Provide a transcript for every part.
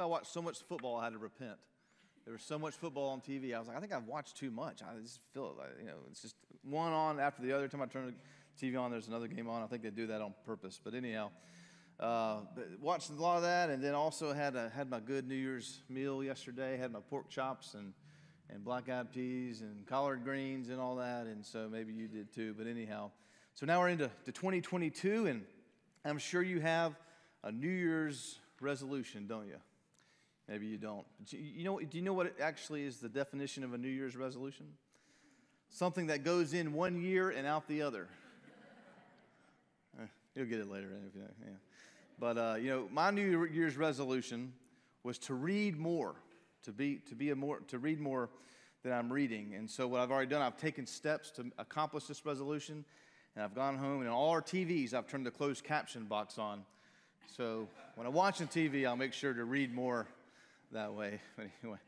I watched so much football I had to repent. There was so much football on TV. I was like, I think I've watched too much. I just feel. Like, you know, it's just one on after the other. Every time I turn the TV on, there's another game on. I think they do that on purpose. But anyhow, uh, watched a lot of that, and then also had a, had my good New Year's meal yesterday. Had my pork chops and and black eyed peas and collard greens and all that. And so maybe you did too. But anyhow, so now we're into to 2022, and I'm sure you have a New Year's resolution, don't you? Maybe you don't. You know, do you know what actually is the definition of a New Year's resolution? Something that goes in one year and out the other. Eh, you'll get it later. Yeah. But, uh, you know, my New Year's resolution was to read more, to, be, to, be a more, to read more than I'm reading. And so, what I've already done, I've taken steps to accomplish this resolution. And I've gone home, and on all our TVs, I've turned the closed caption box on. So, when I'm watching TV, I'll make sure to read more that way. But anyway,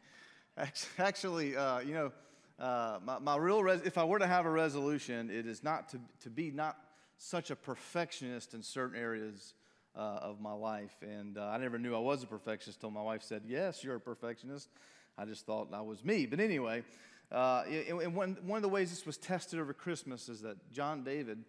actually, uh, you know, uh, my, my, real, res- if I were to have a resolution, it is not to, to be not such a perfectionist in certain areas uh, of my life. And uh, I never knew I was a perfectionist until my wife said, Yes, you're a perfectionist. I just thought I was me. But anyway, uh, and one, one of the ways this was tested over Christmas is that John David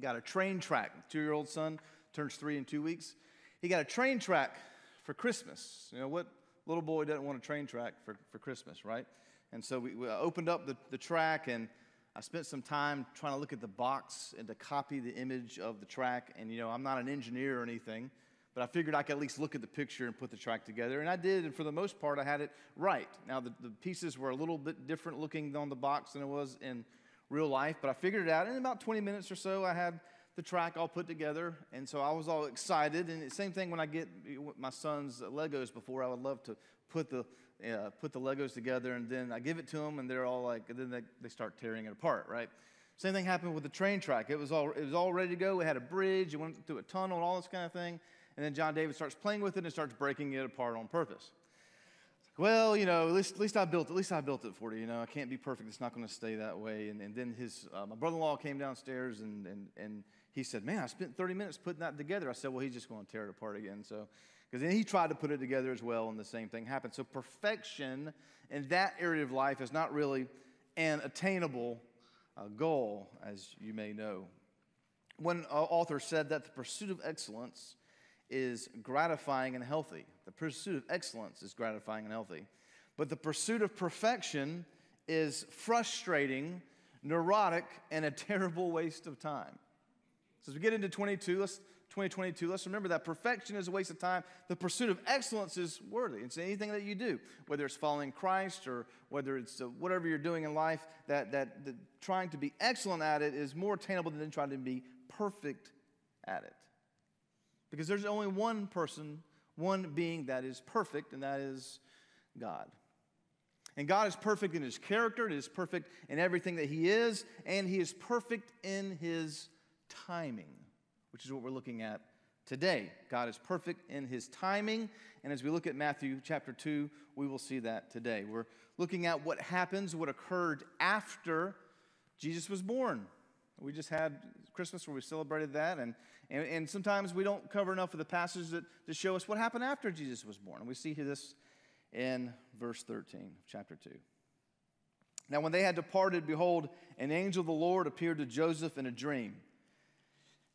got a train track. Two year old son turns three in two weeks. He got a train track for Christmas. You know, what little boy doesn't want a train track for, for Christmas, right? And so we, we opened up the, the track and I spent some time trying to look at the box and to copy the image of the track. And, you know, I'm not an engineer or anything, but I figured I could at least look at the picture and put the track together. And I did, and for the most part, I had it right. Now, the, the pieces were a little bit different looking on the box than it was in real life, but I figured it out. In about 20 minutes or so, I had the track all put together. And so I was all excited. And same thing when I get my son's Legos before, I would love to put the uh, put the Legos together, and then I give it to them, and they're all like, and then they, they start tearing it apart, right? Same thing happened with the train track. It was all it was all ready to go. We had a bridge, it went through a tunnel, and all this kind of thing. And then John David starts playing with it and starts breaking it apart on purpose. Like, Well, you know, at least, at least I built it. At least I built it for you. You know, I can't be perfect. It's not going to stay that way. And, and then his uh, my brother-in-law came downstairs and, and and he said, "Man, I spent 30 minutes putting that together." I said, "Well, he's just going to tear it apart again." So because then he tried to put it together as well, and the same thing happened. So perfection in that area of life is not really an attainable uh, goal, as you may know. One uh, author said that the pursuit of excellence is gratifying and healthy. The pursuit of excellence is gratifying and healthy. But the pursuit of perfection is frustrating, neurotic, and a terrible waste of time. So as we get into 22, let's 2022, let's remember that perfection is a waste of time. The pursuit of excellence is worthy. It's anything that you do, whether it's following Christ or whether it's uh, whatever you're doing in life, that, that, trying to be excellent at it is more attainable than trying to be perfect at it. Because there's only one person, one being that is perfect, and that is God. And God is perfect in his character, and is perfect in everything that he is, and he is perfect in his timing which is what we're looking at today. God is perfect in his timing. And as we look at Matthew chapter 2, we will see that today. We're looking at what happens, what occurred after Jesus was born. We just had Christmas where we celebrated that. And, and, and sometimes we don't cover enough of the passages that, to show us what happened after Jesus was born. And we see this in verse 13 of chapter 2. Now, when they had departed, behold, an angel of the Lord appeared to Joseph in a dream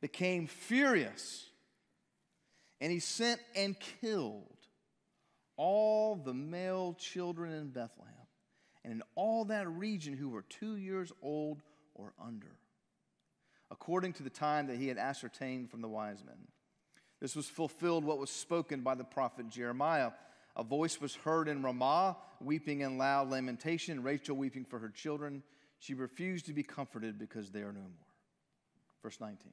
became furious, and he sent and killed all the male children in Bethlehem and in all that region who were two years old or under, according to the time that he had ascertained from the wise men. This was fulfilled what was spoken by the prophet Jeremiah. A voice was heard in Ramah, weeping in loud lamentation, Rachel weeping for her children. She refused to be comforted because they are no more. Verse 19.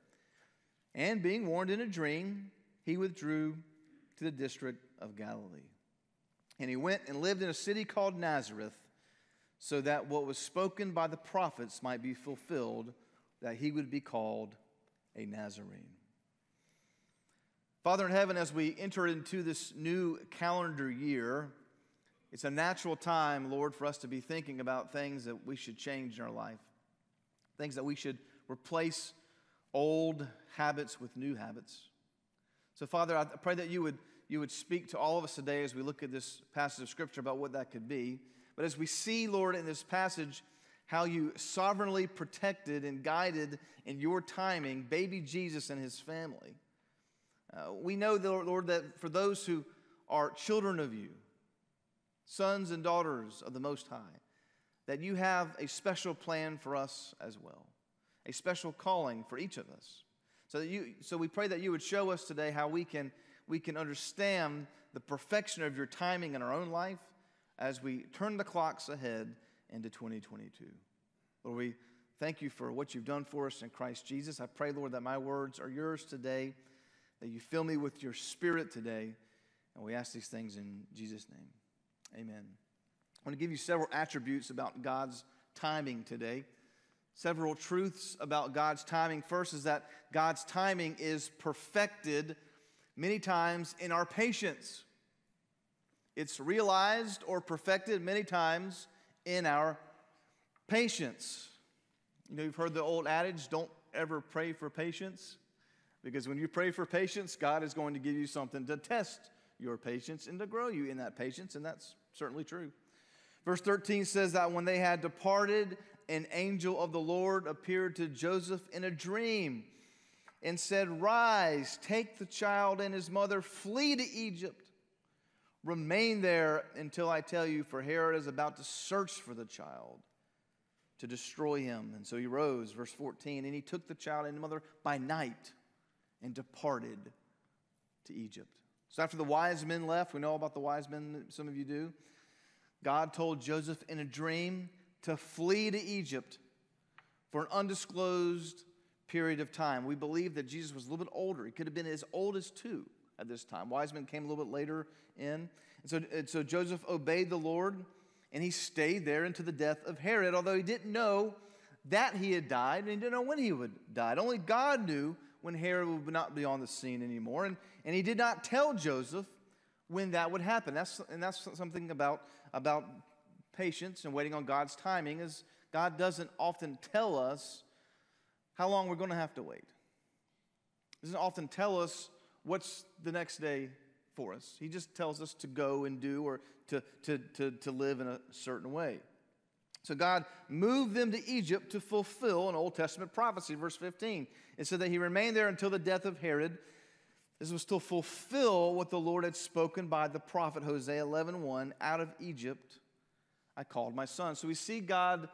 And being warned in a dream, he withdrew to the district of Galilee. And he went and lived in a city called Nazareth, so that what was spoken by the prophets might be fulfilled, that he would be called a Nazarene. Father in heaven, as we enter into this new calendar year, it's a natural time, Lord, for us to be thinking about things that we should change in our life, things that we should replace old habits with new habits. So, Father, I pray that you would, you would speak to all of us today as we look at this passage of Scripture about what that could be. But as we see, Lord, in this passage, how you sovereignly protected and guided in your timing baby Jesus and his family. Uh, we know, Lord, that for those who are children of you, sons and daughters of the Most High, that you have a special plan for us as well, a special calling for each of us. So, that you, so we pray that you would show us today how we can, we can understand the perfection of your timing in our own life as we turn the clocks ahead into 2022. Lord, we thank you for what you've done for us in Christ Jesus. I pray, Lord, that my words are yours today that you fill me with your spirit today. And we ask these things in Jesus' name. Amen. I want to give you several attributes about God's timing today. Several truths about God's timing. First is that God's timing is perfected many times in our patience. It's realized or perfected many times in our patience. You know, you've heard the old adage don't ever pray for patience. Because when you pray for patience, God is going to give you something to test your patience and to grow you in that patience, and that's certainly true. Verse 13 says that when they had departed, an angel of the Lord appeared to Joseph in a dream and said, Rise, take the child and his mother, flee to Egypt. Remain there until I tell you, for Herod is about to search for the child to destroy him. And so he rose, verse 14, and he took the child and the mother by night and departed to Egypt. So after the wise men left, we know about the wise men, some of you do. God told Joseph in a dream to flee to Egypt for an undisclosed period of time. We believe that Jesus was a little bit older. He could have been as old as two at this time. Wise men came a little bit later in. And so, and so Joseph obeyed the Lord and he stayed there until the death of Herod, although he didn't know that he had died and he didn't know when he would die. Only God knew when Herod would not be on the scene anymore. And, and he did not tell Joseph when that would happen. That's, and that's something about, about patience and waiting on God's timing is God doesn't often tell us how long we're going to have to wait. He doesn't often tell us what's the next day for us. He just tells us to go and do or to, to, to, to live in a certain way. So God moved them to Egypt to fulfill an Old Testament prophecy, verse 15. It said that he remained there until the death of Herod. This was to fulfill what the Lord had spoken by the prophet Hosea 11:1, out of Egypt I called my son. So we see God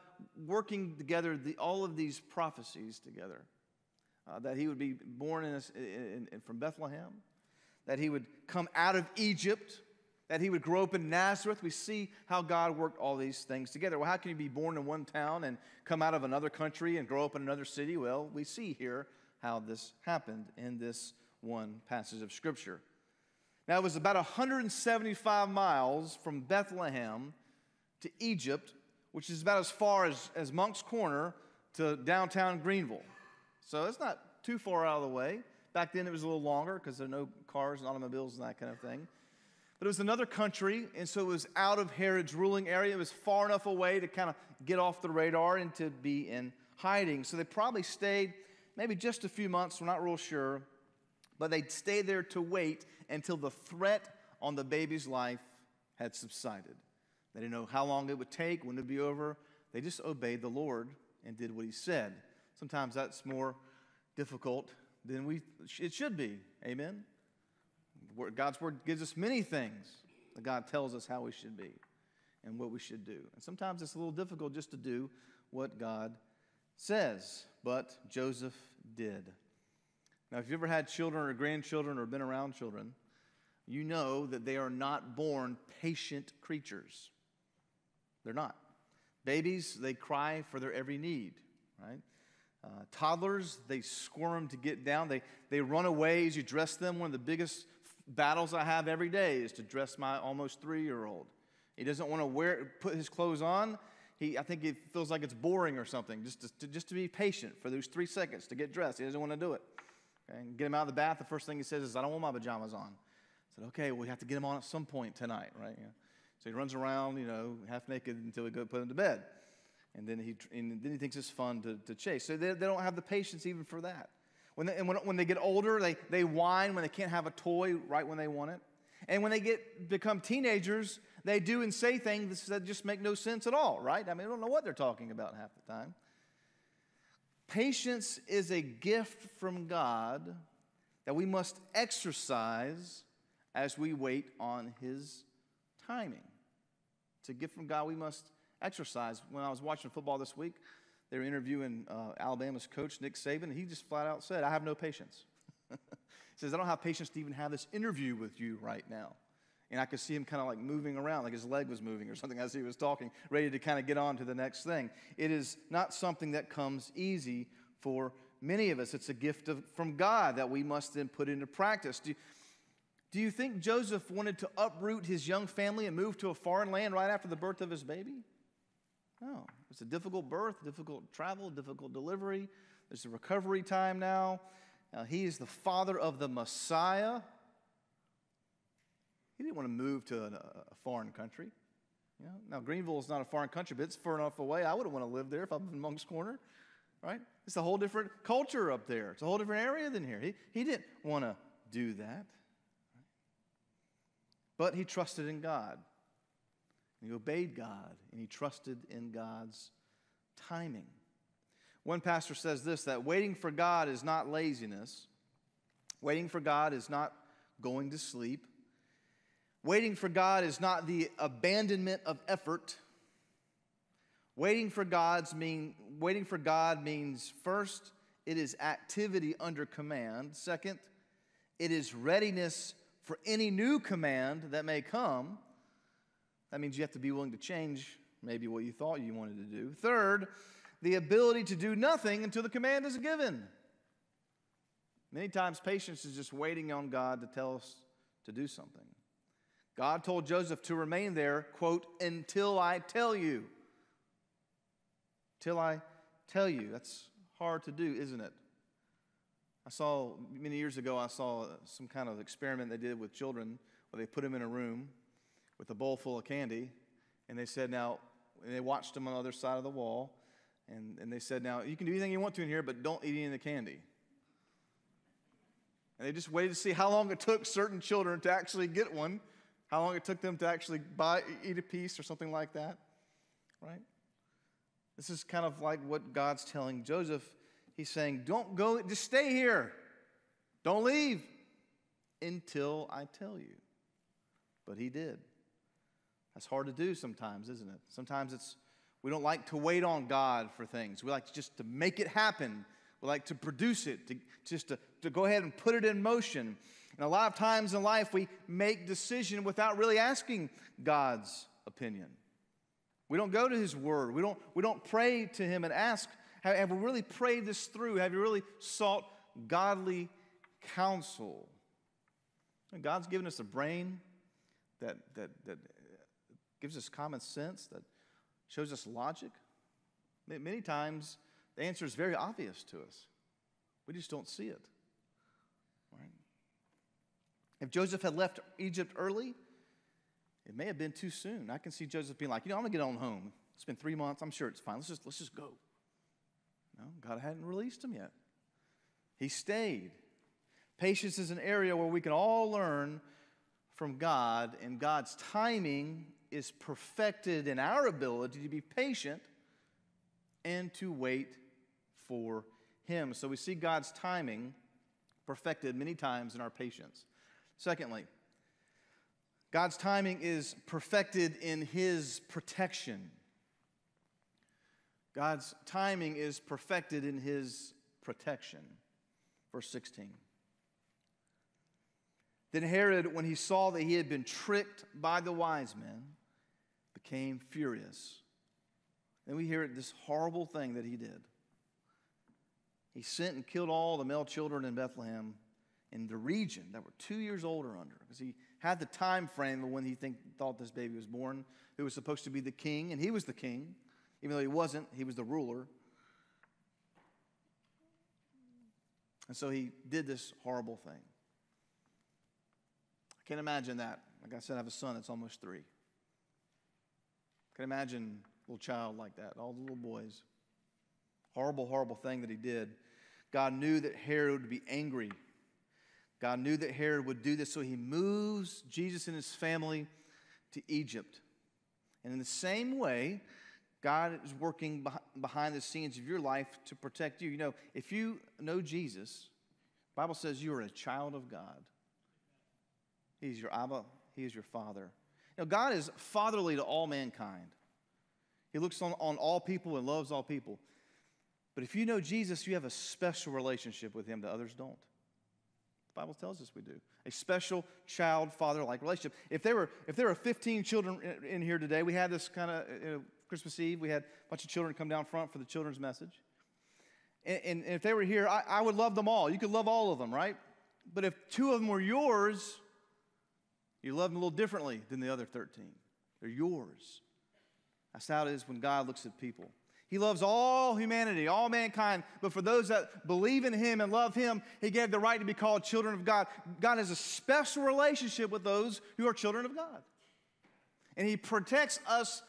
working together the, all of these prophecies together. Uh, that he would be born in, in, in, from Bethlehem, that he would come out of Egypt, that he would grow up in Nazareth. We see how God worked all these things together. Well, how can you be born in one town and come out of another country and grow up in another city? Well, we see here how this happened in this one passage of Scripture. Now, it was about 175 miles from Bethlehem to Egypt, which is about as far as, as Moncks Corner to downtown Greenville. So it's not too far out of the way. Back then, it was a little longer because there are no cars and automobiles and that kind of thing. But it was another country, and so it was out of Herod's ruling area. It was far enough away to kind of get off the radar and to be in hiding. So they probably stayed maybe just a few months, we're not real sure, but they stayed there to wait until the threat on the baby's life had subsided. They didn't know how long it would take, when it would be over. They just obeyed the Lord and did what he said. Sometimes that's more difficult than we, it should be. Amen? God's word gives us many things that God tells us how we should be and what we should do. And sometimes it's a little difficult just to do what God says, but Joseph did. Now, if you've ever had children or grandchildren or been around children, you know that they are not born patient creatures. They're not. Babies, they cry for their every need, right? Uh, toddlers, they squirm to get down. They, they run away as you dress them. One of the biggest battles I have every day is to dress my almost three year old. He doesn't want to wear, put his clothes on. He, I think it feels like it's boring or something, just to, to, just to be patient for those three seconds to get dressed. He doesn't want to do it. Okay? And get him out of the bath, the first thing he says is, I don't want my pajamas on. I said, okay, well, we have to get him on at some point tonight, right? Yeah. So he runs around, you know, half naked until we go put him to bed. And then he, and then he thinks it's fun to, to chase. So they, they don't have the patience even for that. When they, and when, when they get older, they, they whine when they can't have a toy right when they want it. And when they get become teenagers, they do and say things that just make no sense at all, right? I mean, I don't know what they're talking about half the time. Patience is a gift from God that we must exercise as we wait on His timing. It's a gift from God we must exercise. When I was watching football this week, they were interviewing uh, Alabama's coach, Nick Saban, and he just flat out said, I have no patience. he says, I don't have patience to even have this interview with you right now. And I could see him kind of like moving around, like his leg was moving or something as he was talking, ready to kind of get on to the next thing. It is not something that comes easy for many of us. It's a gift of, from God that we must then put into practice. Do, do you think Joseph wanted to uproot his young family and move to a foreign land right after the birth of his baby? No. It's a difficult birth, difficult travel, difficult delivery. There's a recovery time now. now he is the father of the Messiah. He didn't want to move to a, foreign country. You know? Now, Greenville is not a foreign country, but it's far enough away. I wouldn't want to live there if I'm in Moncks Corner, right? It's a whole different culture up there. It's a whole different area than here. He, he didn't want to do that. But he trusted in God. And he obeyed God, and he trusted in God's timing. One pastor says this that waiting for God is not laziness, waiting for God is not going to sleep. Waiting for God is not the abandonment of effort. Waiting for God's mean waiting for God means first it is activity under command. Second, it is readiness for any new command that may come. That means you have to be willing to change maybe what you thought you wanted to do. Third, the ability to do nothing until the command is given. Many times, patience is just waiting on God to tell us to do something. God told Joseph to remain there, quote, until I tell you. Till I tell you. That's hard to do, isn't it? I saw, many years ago, I saw some kind of experiment they did with children where they put them in a room with a bowl full of candy, and they said, now, and they watched them on the other side of the wall, and, and they said, now, you can do anything you want to in here, but don't eat any of the candy. And they just waited to see how long it took certain children to actually get one how long it took them to actually buy, eat a piece or something like that, right? This is kind of like what God's telling Joseph. He's saying, Don't go, just stay here. Don't leave until I tell you. But he did. That's hard to do sometimes, isn't it? Sometimes it's, we don't like to wait on God for things. We like just to make it happen. We like to produce it, to, just to, to go ahead and put it in motion. And a lot of times in life, we make decision without really asking God's opinion. We don't go to His Word. We don't, we don't pray to Him and ask, have, have we really prayed this through? Have you really sought godly counsel? And God's given us a brain that, that, that gives us common sense, that shows us logic. Many times, the answer is very obvious to us. We just don't see it. Right? If Joseph had left Egypt early, it may have been too soon. I can see Joseph being like, you know, I'm gonna get on home. It's been three months. I'm sure it's fine. Let's just let's just go. No, God hadn't released him yet. He stayed. Patience is an area where we can all learn from God, and God's timing is perfected in our ability to be patient and to wait for Him. So we see God's timing perfected many times in our patience. Secondly, God's timing is perfected in His protection. God's timing is perfected in His protection. Verse 16. Then Herod, when he saw that he had been tricked by the wise men, became furious. Then we hear this horrible thing that he did. He sent and killed all the male children in Bethlehem in the region that were two years old or under, because he had the time frame of when he think, thought this baby was born, who was supposed to be the king, and he was the king. Even though he wasn't, he was the ruler. And so he did this horrible thing. I can't imagine that. Like I said, I have a son that's almost three. I can imagine a little child like that, all the little boys. Horrible, horrible thing that he did. God knew that Herod would be angry. God knew that Herod would do this, so he moves Jesus and his family to Egypt. And in the same way, God is working behind the scenes of your life to protect you. You know, if you know Jesus, Bible says you are a child of God. He's your Abba, He is your Father. Know, God is fatherly to all mankind. He looks on, on all people and loves all people. But if you know Jesus, you have a special relationship with Him that others don't. The Bible tells us we do. A special child father like relationship. If there, were, if there were 15 children in here today, we had this kind of you know, Christmas Eve, we had a bunch of children come down front for the children's message. And, and, if they were here, I, I would love them all. You could love all of them, right? But if two of them were yours, you love them a little differently than the other 13. They're yours. That's how it is when God looks at people. He loves all humanity, all mankind, but for those that believe in Him and love Him, He gave the right to be called children of God. God has a special relationship with those who are children of God. And He protects us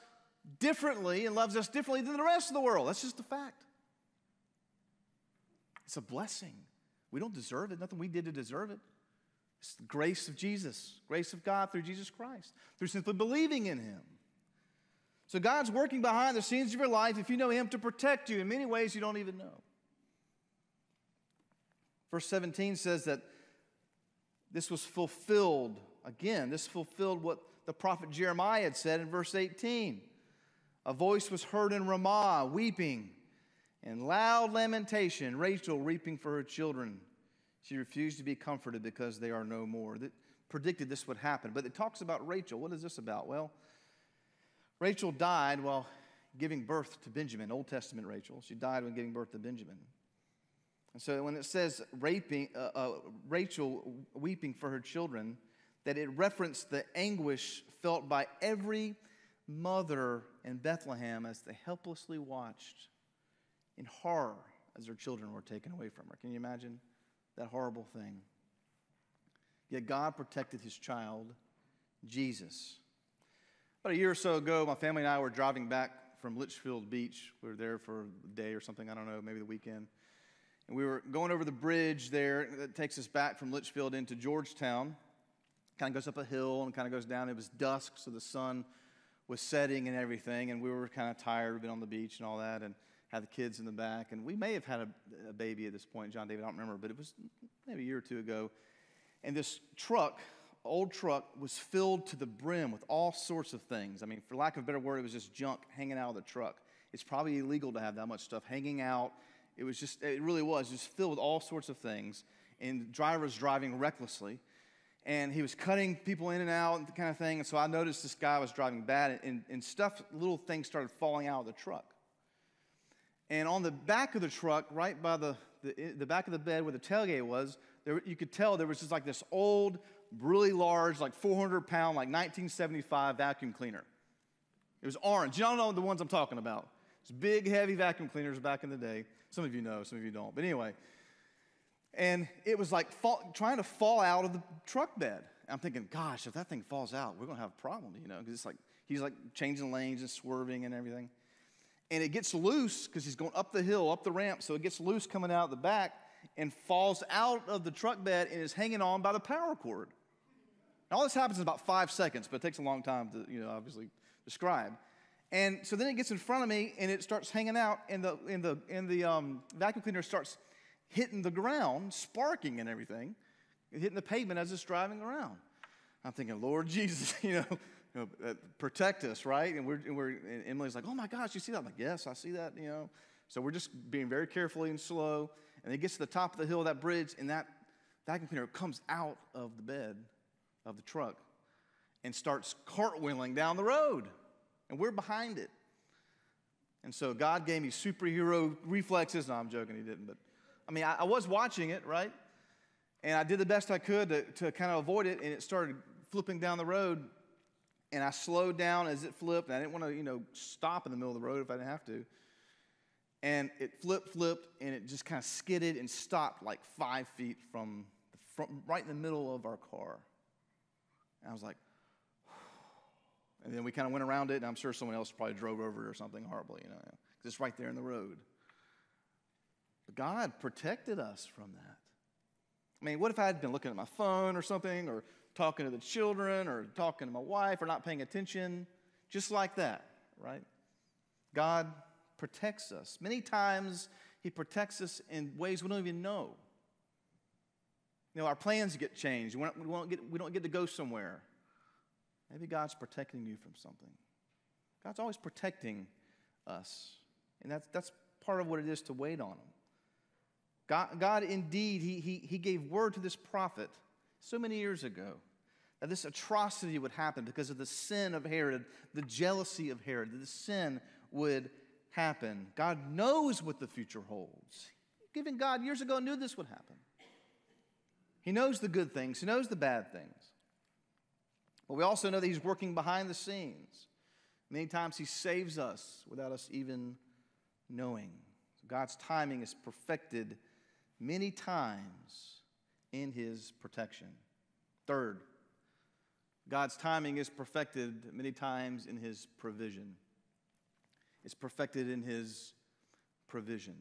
differently and loves us differently than the rest of the world. That's just a fact. It's a blessing. We don't deserve it, nothing we did to deserve it. It's the grace of Jesus, grace of God through Jesus Christ, through simply believing in Him. So God's working behind the scenes of your life, if you know Him, to protect you in many ways you don't even know. Verse 17 says that this was fulfilled. Again, this fulfilled what the prophet Jeremiah had said in verse 18. A voice was heard in Ramah, weeping, and loud lamentation, Rachel weeping for her children. She refused to be comforted because they are no more. That predicted this would happen. But it talks about Rachel. What is this about? Well, Rachel died while giving birth to Benjamin, Old Testament Rachel. She died when giving birth to Benjamin. And so when it says raping, uh, uh, Rachel weeping for her children, that it referenced the anguish felt by every mother in Bethlehem as they helplessly watched in horror as their children were taken away from her. Can you imagine that horrible thing? Yet God protected his child, Jesus. About a year or so ago, my family and I were driving back from Litchfield Beach. We were there for a day or something, I don't know, maybe the weekend. And we were going over the bridge there that takes us back from Litchfield into Georgetown. Kind of goes up a hill and kind of goes down. It was dusk, so the sun was setting and everything, and we were kind of tired. We'd been on the beach and all that, and had the kids in the back. And we may have had a, a baby at this point, John David, I don't remember, but it was maybe a year or two ago. And this truck, old truck, was filled to the brim with all sorts of things. I mean, for lack of a better word, it was just junk hanging out of the truck. It's probably illegal to have that much stuff hanging out. It was just, it really was, just filled with all sorts of things. And drivers driving recklessly and he was cutting people in and out and kind of thing. And so I noticed this guy was driving bad, and, and stuff, little things started falling out of the truck. And on the back of the truck, right by the, the, the back of the bed where the tailgate was, there, you could tell there was just like this old, really large, like 400 pound, like 1975 vacuum cleaner. It was orange. Y'all know the ones I'm talking about. It's big, heavy vacuum cleaners back in the day. Some of you know, some of you don't. But anyway, and it was like fall, trying to fall out of the truck bed. I'm thinking, gosh, if that thing falls out, we're going to have a problem, you know, because it's like he's like changing lanes and swerving and everything. And it gets loose because he's going up the hill, up the ramp, so it gets loose coming out the back and falls out of the truck bed and is hanging on by the power cord. Now, all this happens in about five seconds, but it takes a long time to, you know, obviously describe. And so then it gets in front of me and it starts hanging out, and the, and the, and the um, vacuum cleaner starts hitting the ground, sparking and everything, hitting the pavement as it's driving around. I'm thinking, Lord Jesus, you know, uh, protect us, right? And we're, and we're and Emily's like, oh my gosh, you see that? I'm like, yes, I see that, you know. So we're just being very carefully and slow. And it gets to the top of the hill of that bridge, and that vacuum cleaner comes out of the bed of the truck and starts cartwheeling down the road. And we're behind it. And so God gave me superhero reflexes. No, I'm joking, He didn't. But I mean, I, I was watching it, right? And I did the best I could to, to kind of avoid it, and it started flipping down the road. And I slowed down as it flipped, and I didn't want to, you know, stop in the middle of the road if I didn't have to. And it flipped, flipped, and it just kind of skidded and stopped like five feet from, the front, right in the middle of our car. And I was like, and then we kind of went around it, and I'm sure someone else probably drove over it or something horrible, you know, because it's right there in the road. But God protected us from that. I mean, what if I had been looking at my phone or something, or talking to the children, or talking to my wife, or not paying attention? Just like that, right? God protects us. Many times, He protects us in ways we don't even know. You know, our plans get changed. We don't, get, we don't get to go somewhere. Maybe God's protecting you from something. God's always protecting us. And that's, that's part of what it is to wait on Him. God, God indeed, he, he, he gave word to this prophet so many years ago that this atrocity would happen because of the sin of Herod, the jealousy of Herod, that the sin would happen. God knows what the future holds. Given God years ago knew this would happen. He knows the good things, He knows the bad things. But we also know that He's working behind the scenes. Many times He saves us without us even knowing. God's timing is perfected many times in His protection. Third, God's timing is perfected many times in His provision. It's perfected in His provision.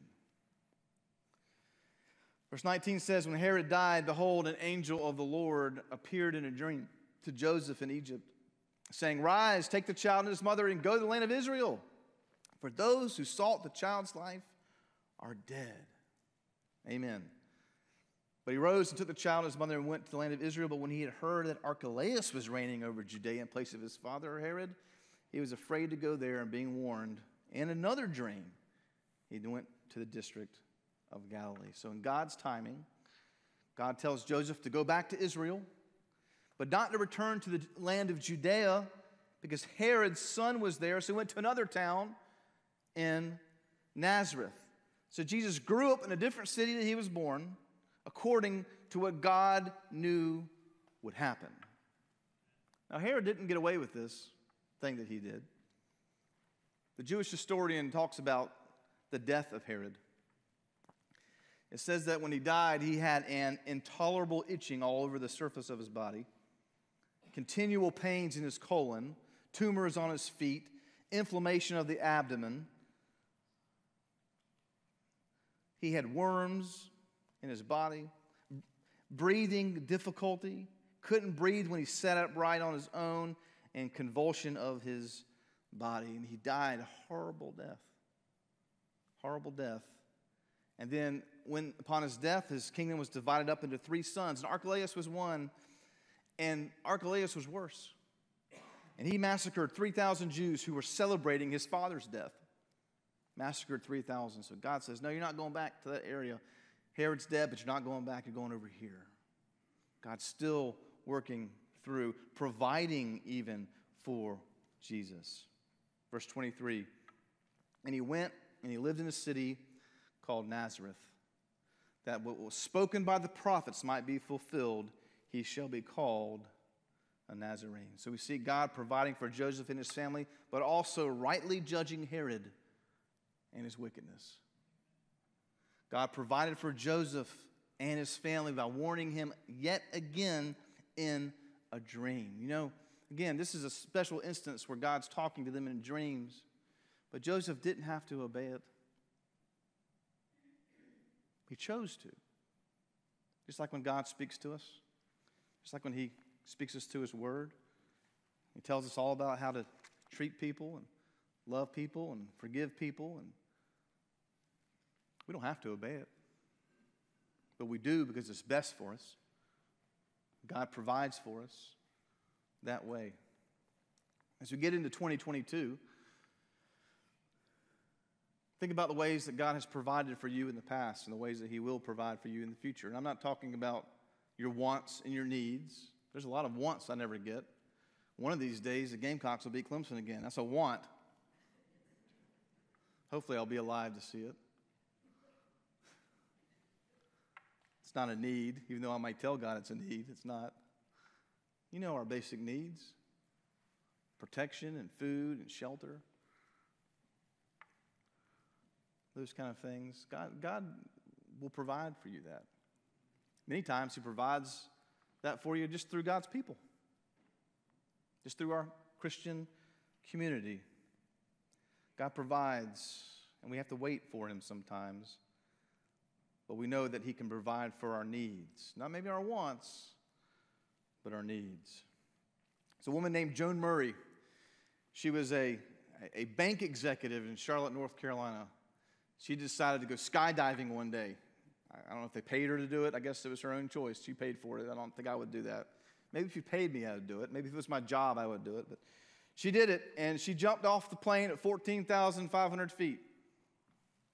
Verse 19 says, When Herod died, behold, an angel of the Lord appeared in a dream to Joseph in Egypt, saying, Rise, take the child and his mother, and go to the land of Israel. For those who sought the child's life are dead. Amen. But he rose and took the child and his mother and went to the land of Israel. But when he had heard that Archelaus was reigning over Judea in place of his father Herod, he was afraid to go there, and being warned in another dream, he went to the district of Galilee. So, in God's timing, God tells Joseph to go back to Israel but not to return to the land of Judea because Herod's son was there. So he went to another town in Nazareth. So Jesus grew up in a different city that he was born according to what God knew would happen. Now, Herod didn't get away with this thing that he did. The Jewish historian talks about the death of Herod. It says that when he died, he had an intolerable itching all over the surface of his body continual pains in his colon, tumors on his feet, inflammation of the abdomen. He had worms in his body, breathing difficulty, couldn't breathe when he sat upright on his own, and convulsion of his body. And he died a horrible death. Horrible death. And then, when upon his death, his kingdom was divided up into three sons. And Archelaus was one and Archelaus was worse. And he massacred 3,000 Jews who were celebrating his father's death. Massacred 3,000. So God says, No, you're not going back to that area. Herod's dead, but you're not going back, you're going over here. God's still working through, providing even for Jesus. Verse 23 And he went and he lived in a city called Nazareth, that what was spoken by the prophets might be fulfilled he shall be called a Nazarene. So we see God providing for Joseph and his family, but also rightly judging Herod and his wickedness. God provided for Joseph and his family by warning him yet again in a dream. You know, again, this is a special instance where God's talking to them in dreams, but Joseph didn't have to obey it. He chose to. Just like when God speaks to us, just like when He speaks us to His Word, He tells us all about how to treat people and love people and forgive people. And we don't have to obey it, but we do because it's best for us. God provides for us that way. As we get into 2022, think about the ways that God has provided for you in the past and the ways that He will provide for you in the future. And I'm not talking about your wants and your needs. There's a lot of wants I never get. One of these days, the Gamecocks will beat Clemson again. That's a want. Hopefully, I'll be alive to see it. It's not a need, even though I might tell God it's a need. It's not. You know our basic needs protection and food and shelter, those kind of things. God, God will provide for you that. Many times, He provides that for you just through God's people, just through our Christian community. God provides, and we have to wait for Him sometimes. But we know that He can provide for our needs. Not maybe our wants, but our needs. It's a woman named Joan Murray. She was a, a bank executive in Charlotte, North Carolina. She decided to go skydiving one day. I don't know if they paid her to do it. I guess it was her own choice. She paid for it. I don't think I would do that. Maybe if you paid me, I would do it. Maybe if it was my job, I would do it. But she did it, and she jumped off the plane at 14,500 feet.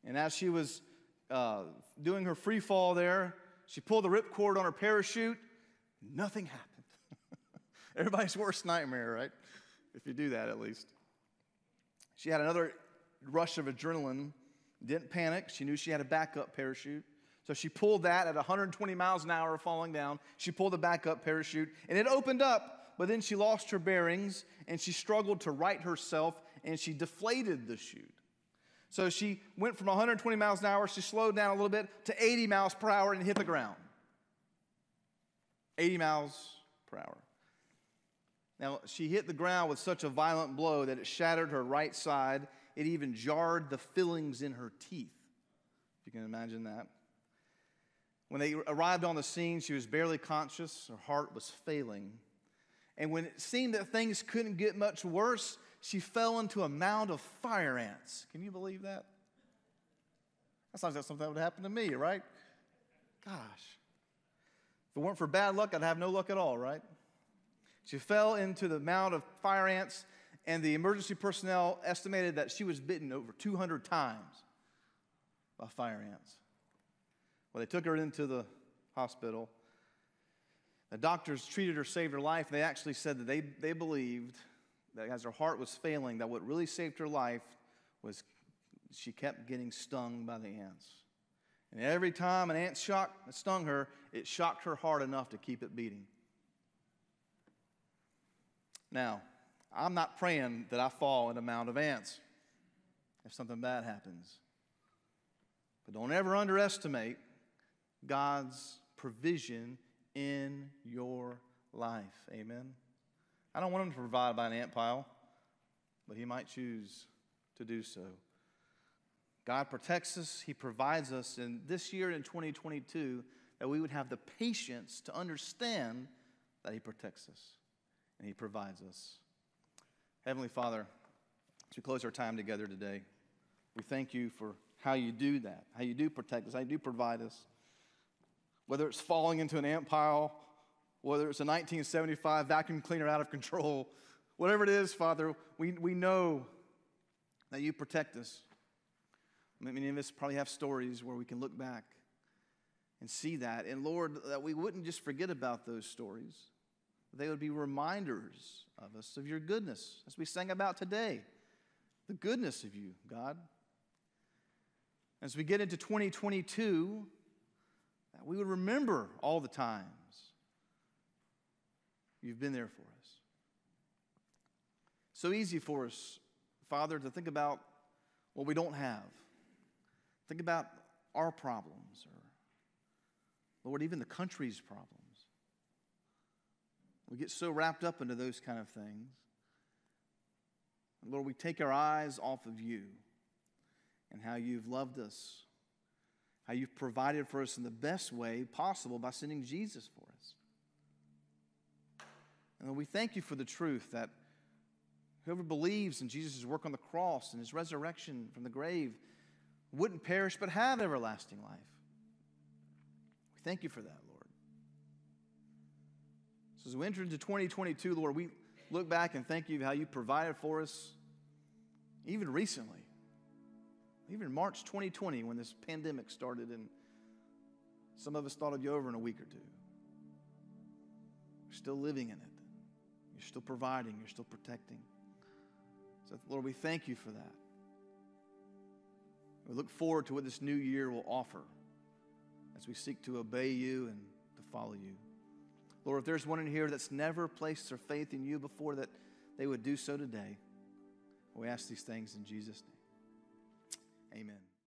And as she was uh, doing her free fall there. She pulled the ripcord on her parachute. Nothing happened. Everybody's worst nightmare, right? If you do that, at least. She had another rush of adrenaline, didn't panic. She knew she had a backup parachute. So she pulled that at 120 miles an hour falling down. She pulled the backup parachute and it opened up, but then she lost her bearings and she struggled to right herself and she deflated the chute. So she went from 120 miles an hour, she slowed down a little bit to 80 miles per hour and hit the ground. 80 miles per hour. Now, she hit the ground with such a violent blow that it shattered her right side. It even jarred the fillings in her teeth. If you can imagine that. When they arrived on the scene, she was barely conscious. Her heart was failing. And when it seemed that things couldn't get much worse, she fell into a mound of fire ants. Can you believe that? That sounds like something that would happen to me, right? Gosh. If it weren't for bad luck, I'd have no luck at all, right? She fell into the mound of fire ants, and the emergency personnel estimated that she was bitten over 200 times by fire ants. Well, they took her into the hospital. The doctors treated her, saved her life. They actually said that they, they believed that as her heart was failing, that what really saved her life was she kept getting stung by the ants. And every time an ant shocked, stung her, it shocked her heart enough to keep it beating. Now, I'm not praying that I fall in a mound of ants if something bad happens. But don't ever underestimate God's provision in your life. Amen. I don't want him to provide by an ant pile, but he might choose to do so. God protects us, he provides us, and this year in 2022, that we would have the patience to understand that he protects us and he provides us. Heavenly Father, as we close our time together today, we thank you for how you do that, how you do protect us, how you do provide us. Whether it's falling into an ant pile whether it's a 1975 vacuum cleaner out of control, whatever it is, Father, we, we know that you protect us. Many of us probably have stories where we can look back and see that. And Lord, that we wouldn't just forget about those stories, they would be reminders of us of your goodness, as we sang about today. The goodness of you, God. As we get into 2022, that we would remember all the time You've been there for us. So easy for us, Father, to think about what we don't have. Think about our problems, or, Lord, even the country's problems. We get so wrapped up into those kind of things. Lord, we take our eyes off of you and how you've loved us, how you've provided for us in the best way possible by sending Jesus for us. And we thank you for the truth that whoever believes in Jesus' work on the cross and his resurrection from the grave wouldn't perish but have everlasting life. We thank you for that, Lord. So as we enter into 2022, Lord, we look back and thank you for how you provided for us even recently. Even March 2020, when this pandemic started, and some of us thought it'd be over in a week or two. We're still living in it. You're still providing. You're still protecting. So, Lord, we thank you for that. We look forward to what this new year will offer as we seek to obey you and to follow you. Lord, if there's one in here that's never placed their faith in you before, that they would do so today. We ask these things in Jesus' name. Amen.